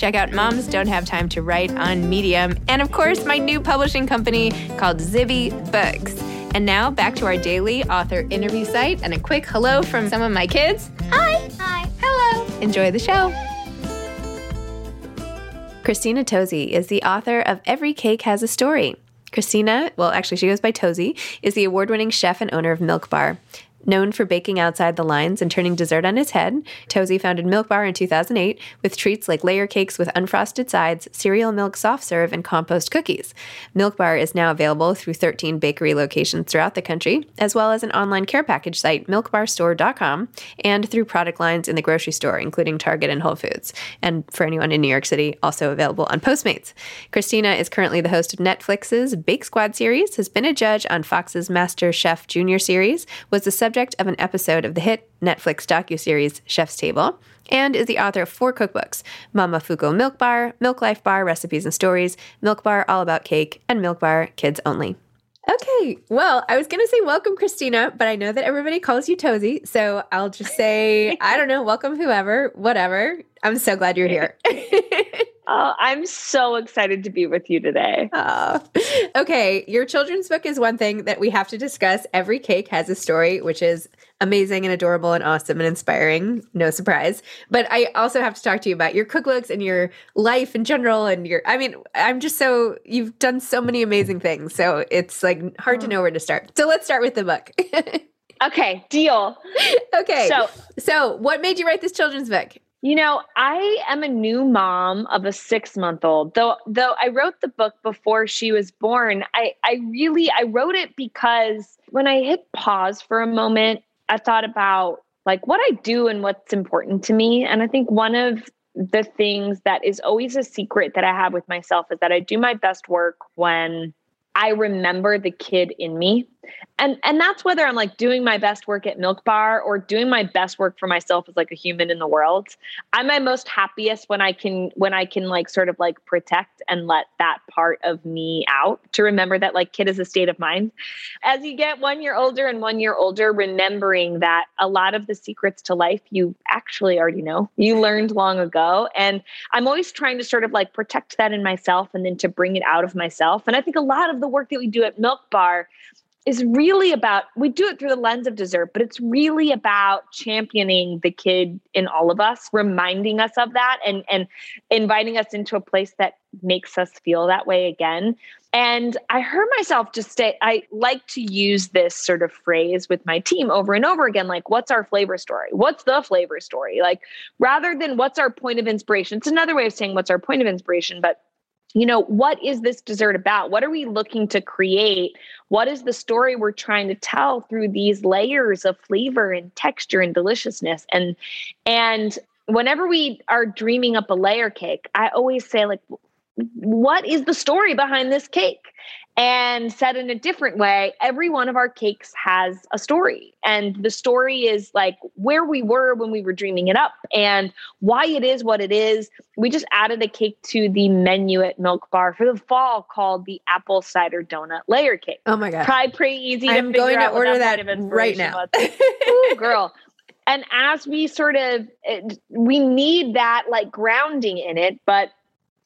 Check out Moms Don't Have Time to Write on Medium. And of course, my new publishing company called Zibby Books. And now back to our daily author interview site and a quick hello from some of my kids. Hi. Hi. Hello. Enjoy the show. Christina Tosi is the author of Every Cake Has a Story. Christina, well, actually, she goes by Tosi, is the award winning chef and owner of Milk Bar. Known for baking outside the lines and turning dessert on its head, Tosi founded Milk Bar in 2008 with treats like layer cakes with unfrosted sides, cereal milk soft serve, and compost cookies. Milk Bar is now available through 13 bakery locations throughout the country, as well as an online care package site, milkbarstore.com, and through product lines in the grocery store, including Target and Whole Foods. And for anyone in New York City, also available on Postmates. Christina is currently the host of Netflix's Bake Squad series, has been a judge on Fox's Master Chef Junior series, was the subject of an episode of the hit Netflix docuseries Chef's Table, and is the author of four cookbooks Momofuku Milk Bar, Milk Life Bar Recipes and Stories, Milk Bar All About Cake, and Milk Bar Kids Only. Okay, well, I was going to say welcome, Christina, but I know that everybody calls you Tosi, so I'll just say, I don't know, welcome whoever, whatever. I'm so glad you're here. Oh, I'm so excited to be with you today. Oh. Okay, your children's book is one thing that we have to discuss. Every cake has a story, which is amazing and adorable and awesome and inspiring. No surprise. But I also have to talk to you about your cookbooks and your life in general. And your, I mean, I'm just so, you've done so many amazing things. So it's like hard to oh. know where to start. So let's start with the book. Okay, deal. okay. So, so what made you write this children's book? You know, I am a new mom of a 6-month-old. Though though I wrote the book before she was born, I I really I wrote it because when I hit pause for a moment, I thought about like what I do and what's important to me, and I think one of the things that is always a secret that I have with myself is that I do my best work when I remember the kid in me. And and that's whether I'm like doing my best work at Milk Bar or doing my best work for myself as like a human in the world. I'm my most happiest when I can when I can like sort of like protect and let that part of me out to remember that like kid is a state of mind. As you get one year older and one year older, remembering that a lot of the secrets to life you actually already know. You learned long ago. And I'm always trying to sort of like protect that in myself and then to bring it out of myself. And I think a lot of the work that we do at Milk Bar is really about we do it through the lens of dessert but it's really about championing the kid in all of us reminding us of that and and inviting us into a place that makes us feel that way again. And i heard myself just say i like to use this sort of phrase with my team over and over again like what's our flavor story? What's the flavor story? Like rather than what's our point of inspiration it's another way of saying what's our point of inspiration but you know, what is this dessert about? What are we looking to create? What is the story we're trying to tell through these layers of flavor and texture and deliciousness? And and whenever we are dreaming up a layer cake, I always say like what is the story behind this cake? And said in a different way, every one of our cakes has a story. And the story is like where we were when we were dreaming it up and why it is what it is. We just added a cake to the menu at Milk Bar for the fall called the apple cider donut layer cake. Oh my God. Probably pretty easy to I'm going to order that, that right now. Ooh, girl. And as we sort of, we need that like grounding in it, but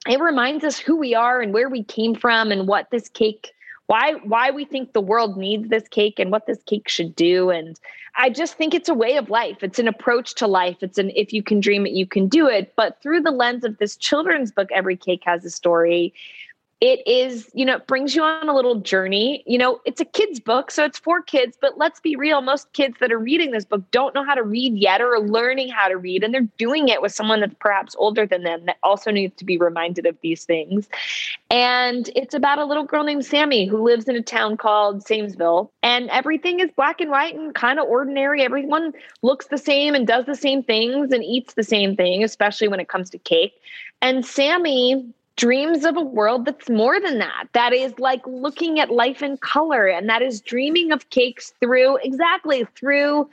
it reminds us who we are and where we came from and what this cake why why we think the world needs this cake and what this cake should do. And i just think it's a way of life. It's an approach to life. It's an if you can dream it you can do it. But through the lens of this children's book every cake has a story it is you know it brings you on a little journey. You know it's a kids book so it's for kids but let's be real most kids that are reading this book don't know how to read yet or are learning how to read and they're doing it with someone that's perhaps older than them that also needs to be reminded of these things. And it's about a little girl named sammy who lives in a town called samesville and everything is black and white and kind of ordinary. Everyone looks the same and does the same things and eats the same thing especially when it comes to cake. And sammy dreams of a world that's more than that. That is like looking at life in color and that is dreaming of cakes through exactly through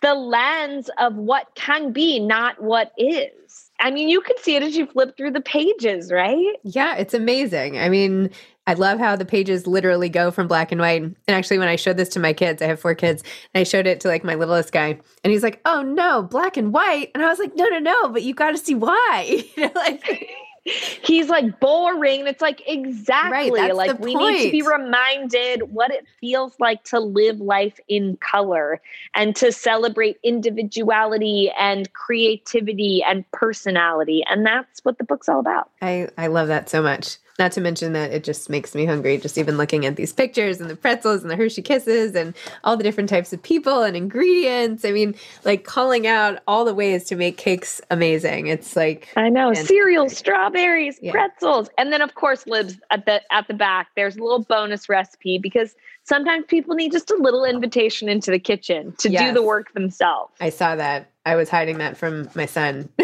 the lens of what can be, not what is. I mean, you can see it as you flip through the pages, right? Yeah, it's amazing. I mean, I love how the pages literally go from black and white. And actually, when I showed this to my kids, I have four kids, and I showed it to like my littlest guy, and he's like, "Oh no, black and white," and I was like, "No, no, no, but you got to see why." you know, like he's like boring. It's like exactly right, like we need to be reminded what it feels like to live life in color and to celebrate individuality and creativity and personality. And that's what the book's all about. I, I love that so much. Not to mention that it just makes me hungry just even looking at these pictures and the pretzels and the Hershey Kisses and all the different types of people and ingredients. I mean, like calling out all the ways to make cakes amazing. It's like I know cereal, strawberries, yeah. pretzels, and then of course libs at the at the back. There's a little bonus recipe because sometimes people need just a little invitation into the kitchen to yes. do the work themselves. I saw that. I was hiding that from my son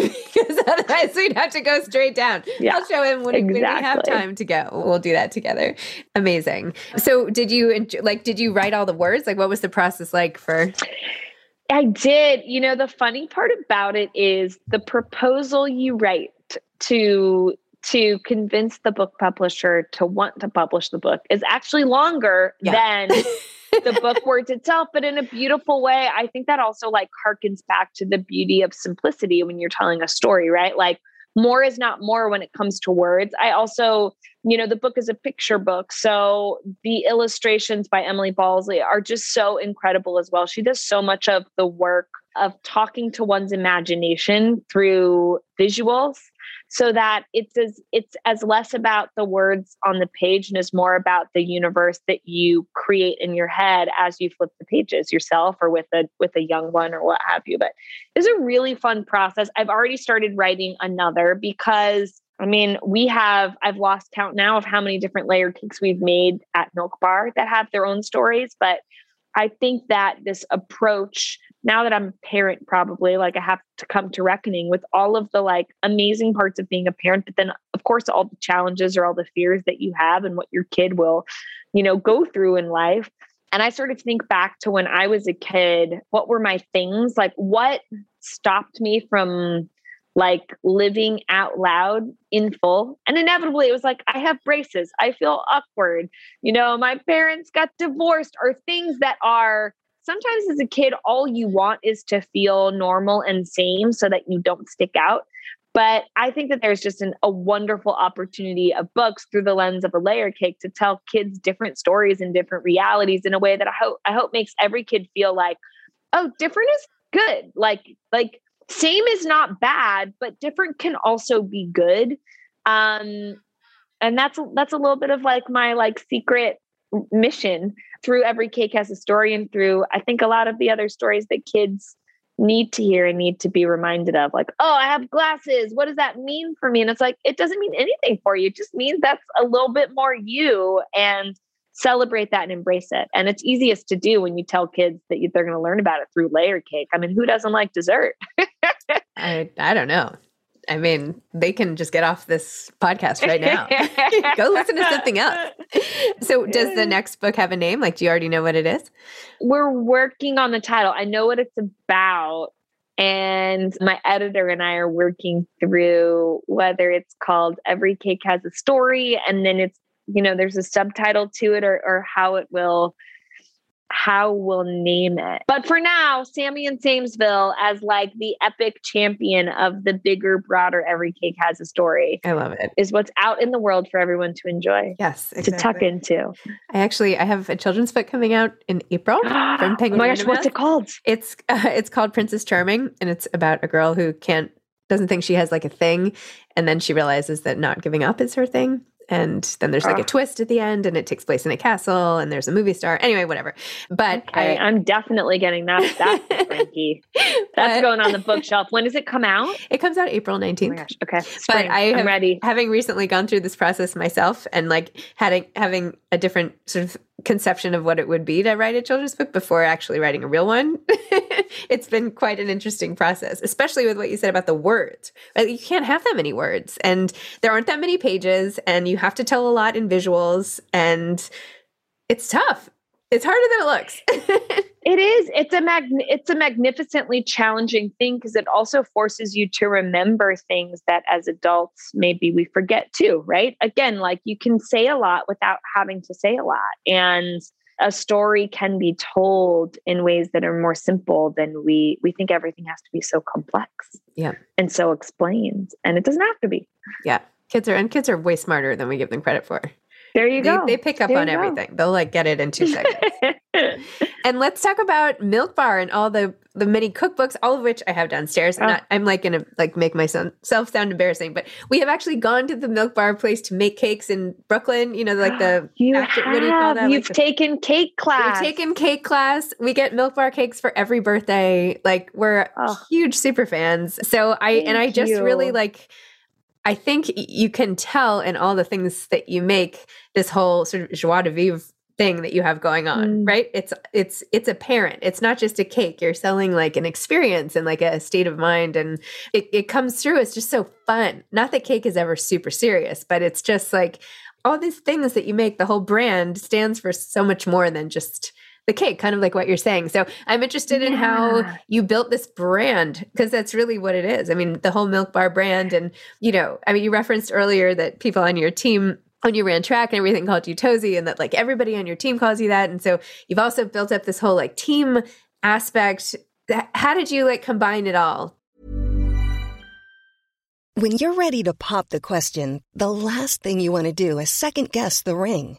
otherwise we'd have to go straight down. Yeah, I'll show him when, exactly. when, we have time to go. We'll do that together. Amazing. So, did you like? Did you write all the words? Like, what was the process like for? I did. You know, the funny part about it is the proposal you write to to convince the book publisher to want to publish the book is actually longer yeah. than the book words itself, but in a beautiful way. I think that also like harkens back to the beauty of simplicity when you're telling a story, right? Like more is not more when it comes to words. I also, you know, the book is a picture book. So the illustrations by Emily Balsley are just so incredible as well. She does so much of the work of talking to one's imagination through visuals so that it's as it's as less about the words on the page and is more about the universe that you create in your head as you flip the pages yourself or with a with a young one or what have you. But it's a really fun process. I've already started writing another because I mean, we have, I've lost count now of how many different layer cakes we've made at Milk Bar that have their own stories, but I think that this approach now that I'm a parent, probably like I have to come to reckoning with all of the like amazing parts of being a parent, but then of course all the challenges or all the fears that you have and what your kid will, you know, go through in life. And I sort of think back to when I was a kid, what were my things? Like what stopped me from like living out loud in full. And inevitably, it was like, I have braces. I feel awkward. You know, my parents got divorced, or things that are sometimes as a kid, all you want is to feel normal and same so that you don't stick out. But I think that there's just an, a wonderful opportunity of books through the lens of a layer cake to tell kids different stories and different realities in a way that I hope I hope makes every kid feel like, oh, different is good. Like like same is not bad, but different can also be good. Um, and that's that's a little bit of like my like secret mission through every cake has a story and through I think a lot of the other stories that kids need to hear and need to be reminded of like oh i have glasses. What does that mean for me? And it's like it doesn't mean anything for you. It just means that's a little bit more you and celebrate that and embrace it. And it's easiest to do when you tell kids that they're going to learn about it through layer cake. I mean who doesn't like dessert? I, I don't know I mean, they can just get off this podcast right now. Go listen to something else. So, does the next book have a name? Like, do you already know what it is? We're working on the title. I know what it's about. And my editor and I are working through whether it's called Every Cake Has a Story, and then it's, you know, there's a subtitle to it or, or how it will how we'll name it. But for now, Sammy and Samesville as like the epic champion of the bigger, broader Every Cake Has a Story. I love it. Is what's out in the world for everyone to enjoy. Yes, exactly. to tuck into. I actually I have a children's book coming out in April from Penguin. Oh my gosh, what's it called? It's uh, it's called Princess Charming, and it's about a girl who can't doesn't think she has like a thing, and then she realizes that not giving up is her thing and then there's like a ah. twist at the end and it takes place in a castle and there's a movie star. Anyway whatever. But okay, I, am definitely getting that. That Frankie. that's going on the bookshelf. When does it come out? It comes out april 19th oh okay Spring. but i am ready. having recently gone through this process myself and like having having a different sort of conception of what it would be to write a children's book before actually writing a real one. it's been quite an interesting process, especially with what you said about the words. You can't have that many words, and there aren't that many pages, and you have to tell a lot in visuals, and it's tough. It's harder than it looks. it is. It's a mag- it's a magnificently challenging thing because it also forces you to remember things that as adults maybe we forget too, right? Again, like you can say a lot without having to say a lot. And a story can be told in ways that are more simple than we we think everything has to be so complex. Yeah. And so explained. And it doesn't have to be. Yeah. Kids are and kids are way smarter than we give them credit for. There you go. They, they pick up there on everything. Go. They'll like get it in two seconds. and let's talk about Milk Bar and all the the many cookbooks, all of which I have downstairs. Oh. Not, I'm like gonna like make myself sound embarrassing, but we have actually gone to the Milk Bar place to make cakes in Brooklyn. You know, like the you after, have. What do you call that? You've like taken cake class. We've taken cake class. We get Milk Bar cakes for every birthday. Like we're oh. huge super fans. So I Thank and I just you. really like I think you can tell in all the things that you make this whole sort of joie de vivre thing that you have going on, mm. right? It's it's it's apparent. It's not just a cake. You're selling like an experience and like a state of mind and it, it comes through. It's just so fun. Not that cake is ever super serious, but it's just like all these things that you make, the whole brand stands for so much more than just the cake, kind of like what you're saying. So I'm interested yeah. in how you built this brand because that's really what it is. I mean, the whole Milk Bar brand, and you know, I mean, you referenced earlier that people on your team when you ran track and everything called you Tosi, and that like everybody on your team calls you that. And so you've also built up this whole like team aspect. How did you like combine it all? When you're ready to pop the question, the last thing you want to do is second guess the ring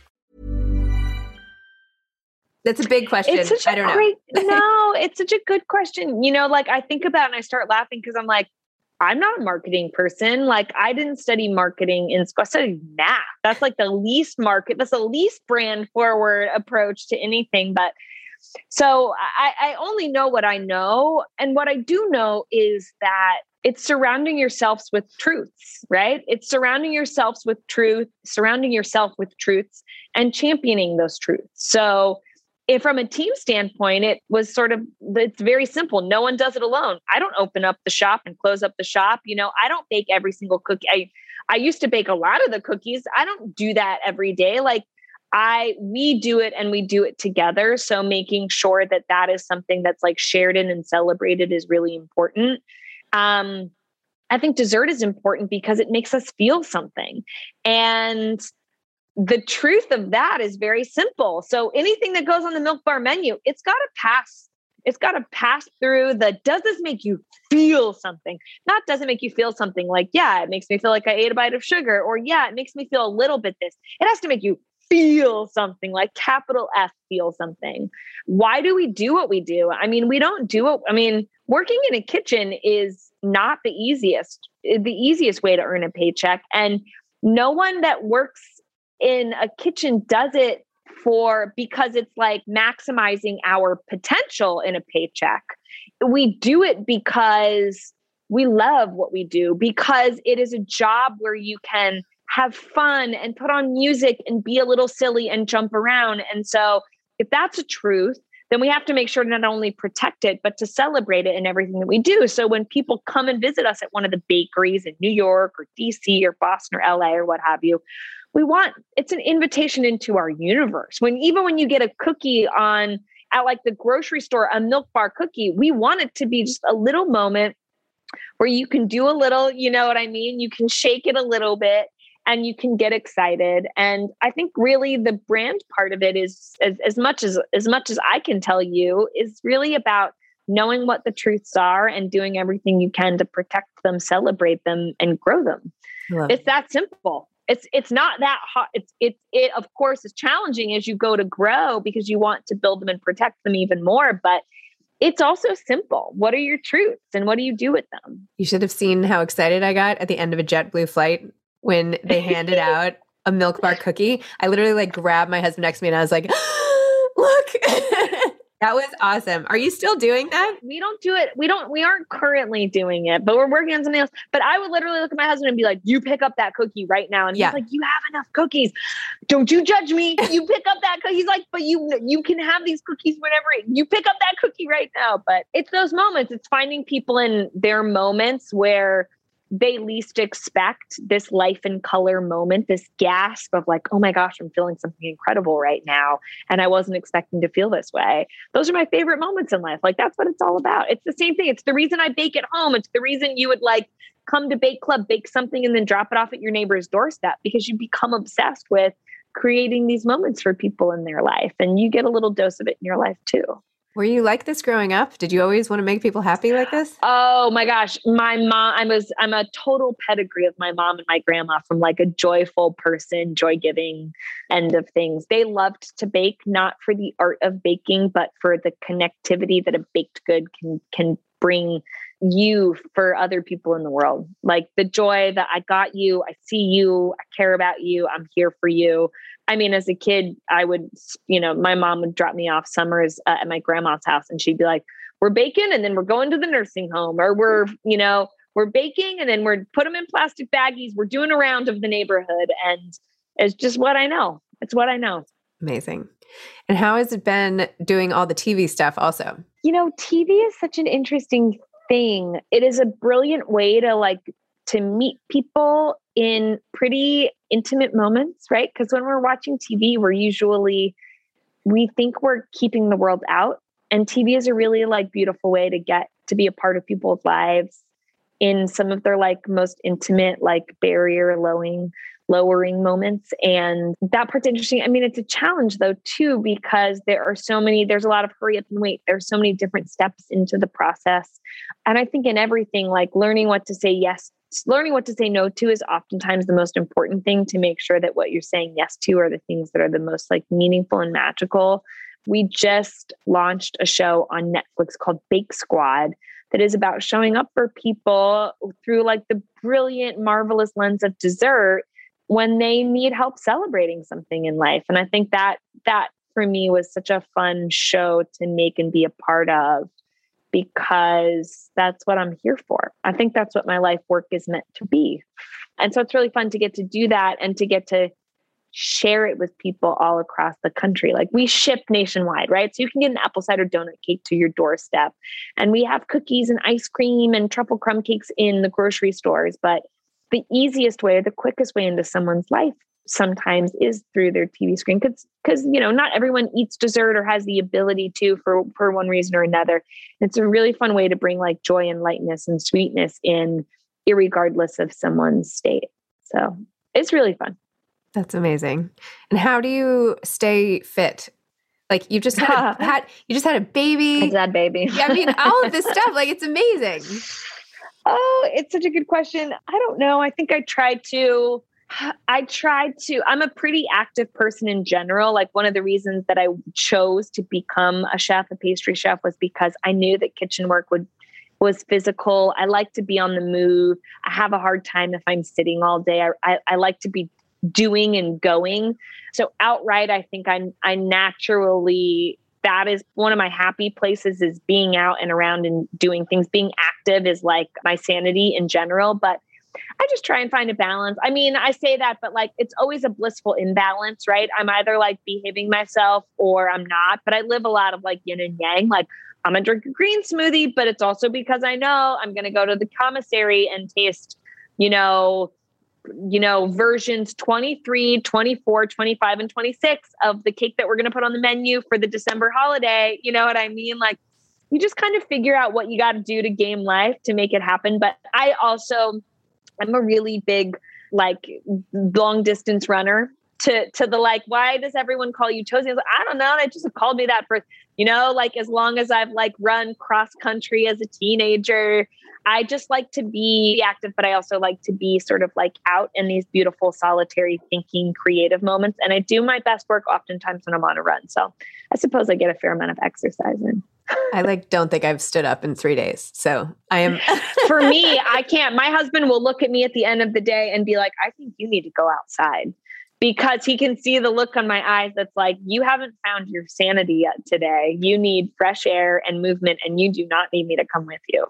That's a big question. It's such I don't a great, no, it's such a good question. You know, like I think about it and I start laughing because I'm like, I'm not a marketing person. Like I didn't study marketing in school. I studied math. That's like the least market, that's the least brand forward approach to anything. But so I, I only know what I know. And what I do know is that it's surrounding yourselves with truths, right? It's surrounding yourselves with truth, surrounding yourself with truths and championing those truths. So if from a team standpoint, it was sort of it's very simple. No one does it alone. I don't open up the shop and close up the shop. You know, I don't bake every single cookie. I I used to bake a lot of the cookies. I don't do that every day. Like I we do it and we do it together. So making sure that that is something that's like shared in and celebrated is really important. Um, I think dessert is important because it makes us feel something. And the truth of that is very simple. So anything that goes on the milk bar menu, it's got to pass. It's got to pass through the does this make you feel something? Not does it make you feel something like, yeah, it makes me feel like I ate a bite of sugar, or yeah, it makes me feel a little bit this. It has to make you feel something like capital F feel something. Why do we do what we do? I mean, we don't do it. I mean, working in a kitchen is not the easiest, the easiest way to earn a paycheck. And no one that works in a kitchen does it for because it's like maximizing our potential in a paycheck. We do it because we love what we do, because it is a job where you can have fun and put on music and be a little silly and jump around. And so, if that's a truth, then we have to make sure to not only protect it, but to celebrate it in everything that we do. So when people come and visit us at one of the bakeries in New York or DC or Boston or LA or what have you, we want it's an invitation into our universe. When even when you get a cookie on at like the grocery store, a milk bar cookie, we want it to be just a little moment where you can do a little, you know what I mean? You can shake it a little bit and you can get excited and i think really the brand part of it is as, as much as as much as i can tell you is really about knowing what the truths are and doing everything you can to protect them celebrate them and grow them it's that simple it's it's not that hard it's it it of course is challenging as you go to grow because you want to build them and protect them even more but it's also simple. What are your truths and what do you do with them? You should have seen how excited I got at the end of a JetBlue flight when they handed out a milk bar cookie. I literally like grabbed my husband next to me and I was like, look. that was awesome. Are you still doing that? We don't do it. We don't, we aren't currently doing it, but we're working on something else. But I would literally look at my husband and be like, you pick up that cookie right now. And Yeah. he's like, you have enough cookies. Don't you judge me. You pick up that cookie. He's like, but you you can have these cookies whenever you pick up that cookie right now. But it's those moments. It's finding people in their moments where they least expect this life and color moment, this gasp of like, oh my gosh, I'm feeling something incredible right now. And I wasn't expecting to feel this way. Those are my favorite moments in life. Like, that's what it's all about. It's the same thing. It's the reason I bake at home. It's the reason you would like come to Bake Club, bake something, and then drop it off at your neighbor's doorstep because you become obsessed with creating these moments for people in their life. And you get a little dose of it in your life too. Were you like this growing up? Did you always want to make people happy like this? Oh my gosh, my mom. I was. I'm a total pedigree of my mom and my grandma from like a joyful person, joy giving end of things. They loved to bake, not for the art of baking, but for the connectivity that a baked good can can bring you for other people in the world. Like the joy that I got you, I see you, I care about you, I'm here for you. I mean, as a kid, I would, you know, my mom would drop me off summers uh, at my grandma's house and she'd be like, we're baking and then we're going to the nursing home or we're, you know, we're baking and then we're put them in plastic baggies. We're doing a round of the neighborhood. And it's just what I know. It's what I know. Amazing. And how has it been doing all the TV stuff also? You know, TV is such an interesting thing. It is a brilliant way to like to meet people in pretty intimate moments, right? Because when we're watching TV, we're usually we think we're keeping the world out and tv is a really like beautiful way to get to be a part of people's lives in some of their like most intimate like barrier lowering lowering moments and that part's interesting i mean it's a challenge though too because there are so many there's a lot of hurry up and wait there's so many different steps into the process and i think in everything like learning what to say yes learning what to say no to is oftentimes the most important thing to make sure that what you're saying yes to are the things that are the most like meaningful and magical. We just launched a show on Netflix called Bake Squad that is about showing up for people through like the brilliant, marvelous lens of dessert when they need help celebrating something in life. And I think that that for me was such a fun show to make and be a part of because that's what I'm here for. I think that's what my life work is meant to be. And so it's really fun to get to do that and to get to share it with people all across the country. Like we ship nationwide, right? So you can get an apple cider donut cake to your doorstep. And we have cookies and ice cream and truffle crumb cakes in the grocery stores. But the easiest way, the quickest way into someone's life sometimes is through their TV screen because because you know not everyone eats dessert or has the ability to for for one reason or another. It's a really fun way to bring like joy and lightness and sweetness in, regardless of someone's state. So it's really fun. That's amazing. And how do you stay fit? Like you just had, a, had you just had a baby. I had baby. yeah, I mean all of this stuff. Like it's amazing. Oh, it's such a good question. I don't know. I think I tried to I tried to, I'm a pretty active person in general. Like one of the reasons that I chose to become a chef, a pastry chef, was because I knew that kitchen work would was physical. I like to be on the move. I have a hard time if I'm sitting all day. I, I, I like to be doing and going. So outright, I think I'm I naturally that is one of my happy places is being out and around and doing things. Being active is like my sanity in general. But I just try and find a balance. I mean, I say that, but like it's always a blissful imbalance, right? I'm either like behaving myself or I'm not, but I live a lot of like yin and yang. Like I'm gonna drink a green smoothie, but it's also because I know I'm gonna go to the commissary and taste, you know, you know, versions 23, 24, 25, and 26 of the cake that we're gonna put on the menu for the December holiday. You know what I mean? Like you just kind of figure out what you got to do to game life to make it happen. But I also I'm a really big like long distance runner to to the like why does everyone call you Tosi? I, like, I don't know. They just called me that for you know like as long as I've like run cross country as a teenager. I just like to be active, but I also like to be sort of like out in these beautiful, solitary thinking, creative moments. And I do my best work oftentimes when I'm on a run. So I suppose I get a fair amount of exercise in. I like don't think I've stood up in three days. So I am for me, I can't. My husband will look at me at the end of the day and be like, I think you need to go outside because he can see the look on my eyes that's like, you haven't found your sanity yet today. You need fresh air and movement, and you do not need me to come with you.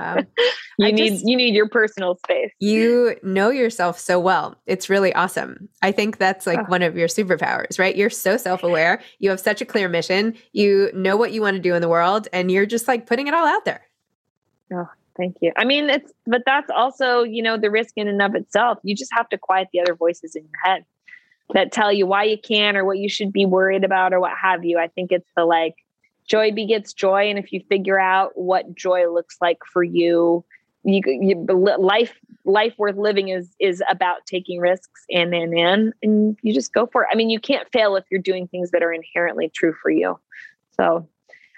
Um, you I need just, you need your personal space. You know yourself so well. It's really awesome. I think that's like oh. one of your superpowers, right? You're so self-aware. You have such a clear mission. You know what you want to do in the world, and you're just like putting it all out there. Oh, Thank you. I mean, it's, but that's also, you know, the risk in and of itself. You just have to quiet the other voices in your head that tell you why you can or what you should be worried about or what have you. I think it's the like joy begets joy. And if you figure out what joy looks like for you, you, you life life worth living is is about taking risks and and and and you just go for it. I mean, you can't fail if you're doing things that are inherently true for you. So,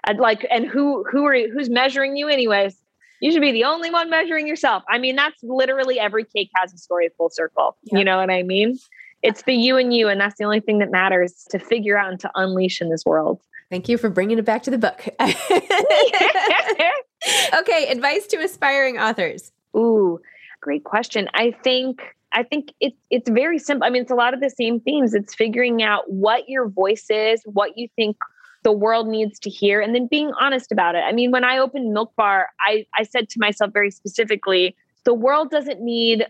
I'd like and who who are who's measuring you anyways? You should be the only one measuring yourself. I mean, that's literally every cake has a story full circle. You know what I mean? It's the you and you, and that's the only thing that matters to figure out and to unleash in this world. Thank you for bringing it back to the book. okay, advice to aspiring authors. Ooh, great question. I think I think it's it's very simple. I mean, it's a lot of the same themes. It's figuring out what your voice is, what you think the world needs to hear and then being honest about it. I mean, when I opened Milk Bar, I, I said to myself very specifically, the world doesn't need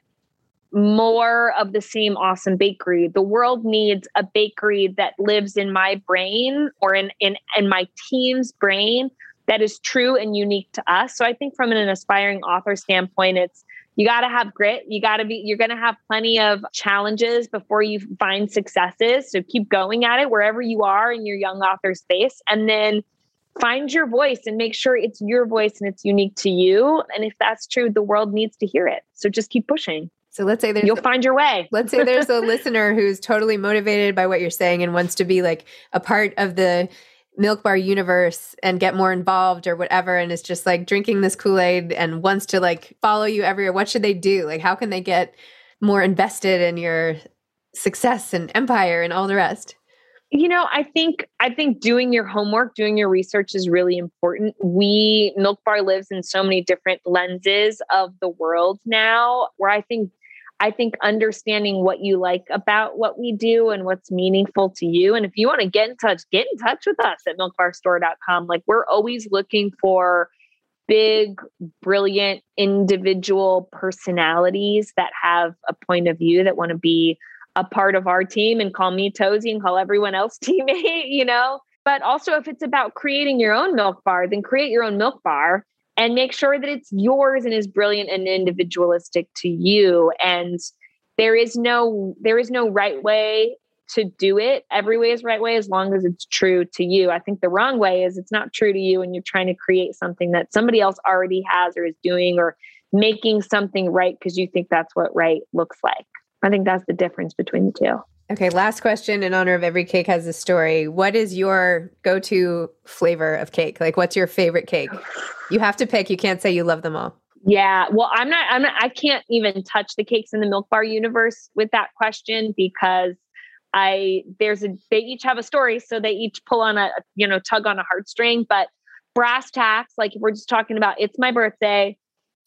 more of the same awesome bakery. The world needs a bakery that lives in my brain or in in, in my team's brain that is true and unique to us. So I think from an aspiring author standpoint, it's you got to have grit. You got to be, you're going to have plenty of challenges before you find successes. So keep going at it wherever you are in your young author space. And then find your voice and make sure it's your voice and it's unique to you. And if that's true, the world needs to hear it. So just keep pushing. So let's say there's you'll a, find your way. let's say there's a listener who's totally motivated by what you're saying and wants to be like a part of the milk bar universe and get more involved or whatever. And is just like drinking this kool-aid and wants to like follow you everywhere. What should they do? Like how can they get more invested in your success and empire and all the rest? You know i think i think doing your homework doing your research is really important. We milk bar lives in so many different lenses of the world now where i think I think understanding what you like about what we do and what's meaningful to you. And if you want to get in touch, get in touch with us at milkbarstore.com. Like we're always looking for big, brilliant individual personalities that have a point of view that want to be a part of our team and call me Tosi and call everyone else teammate, you know? But also, if it's about creating your own milk bar, then create your own milk bar and make sure that it's yours and is brilliant and individualistic to you. And there is no there is no right way to do it. Every way is right way as long as it's true to you. I think the wrong way is it's not true to you and you're trying to create something that somebody else already has or is doing or making something right because you think that's what right looks like. I think that's the difference between the two Okay, last question in honor of every cake has a story. What is your go to flavor of cake? Like, what's your favorite cake? You have to pick. You can't say you love them all. Yeah, well, I'm not, I'm not, I can't even touch the cakes in the milk bar universe with that question because I, there's a, they each have a story. So they each pull on a, you know, tug on a heartstring. But brass tacks, like if we're just talking about it's my birthday,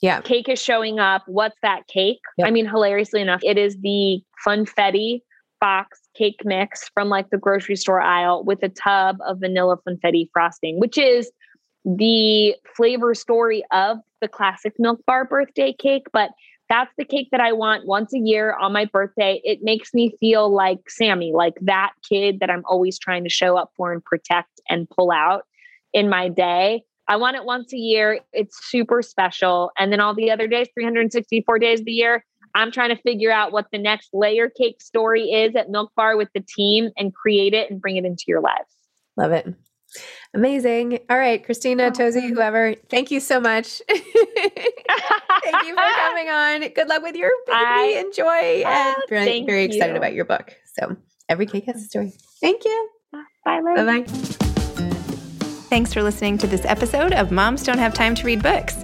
yeah, cake is showing up. What's that cake? Yep. I mean, hilariously enough, it is the funfetti box cake mix from like the grocery store aisle with a tub of vanilla funfetti frosting, which is the flavor story of the classic milk bar birthday cake. But that's the cake that I want once a year on my birthday. It makes me feel like Sammy, like that kid that I'm always trying to show up for and protect and pull out in my day. I want it once a year. It's super special. And then all the other days, 364 days of the year, I'm trying to figure out what the next layer cake story is at Milk Bar with the team and create it and bring it into your lives. Love it. Amazing. All right, Christina, oh, Tosi, whoever, thank you so much. thank you for coming on. Good luck with your baby. I, Enjoy. Ah, and very, very excited about your book. So every cake has a story. Thank you. Bye, Liz. Bye bye. Thanks for listening to this episode of Moms Don't Have Time to Read Books.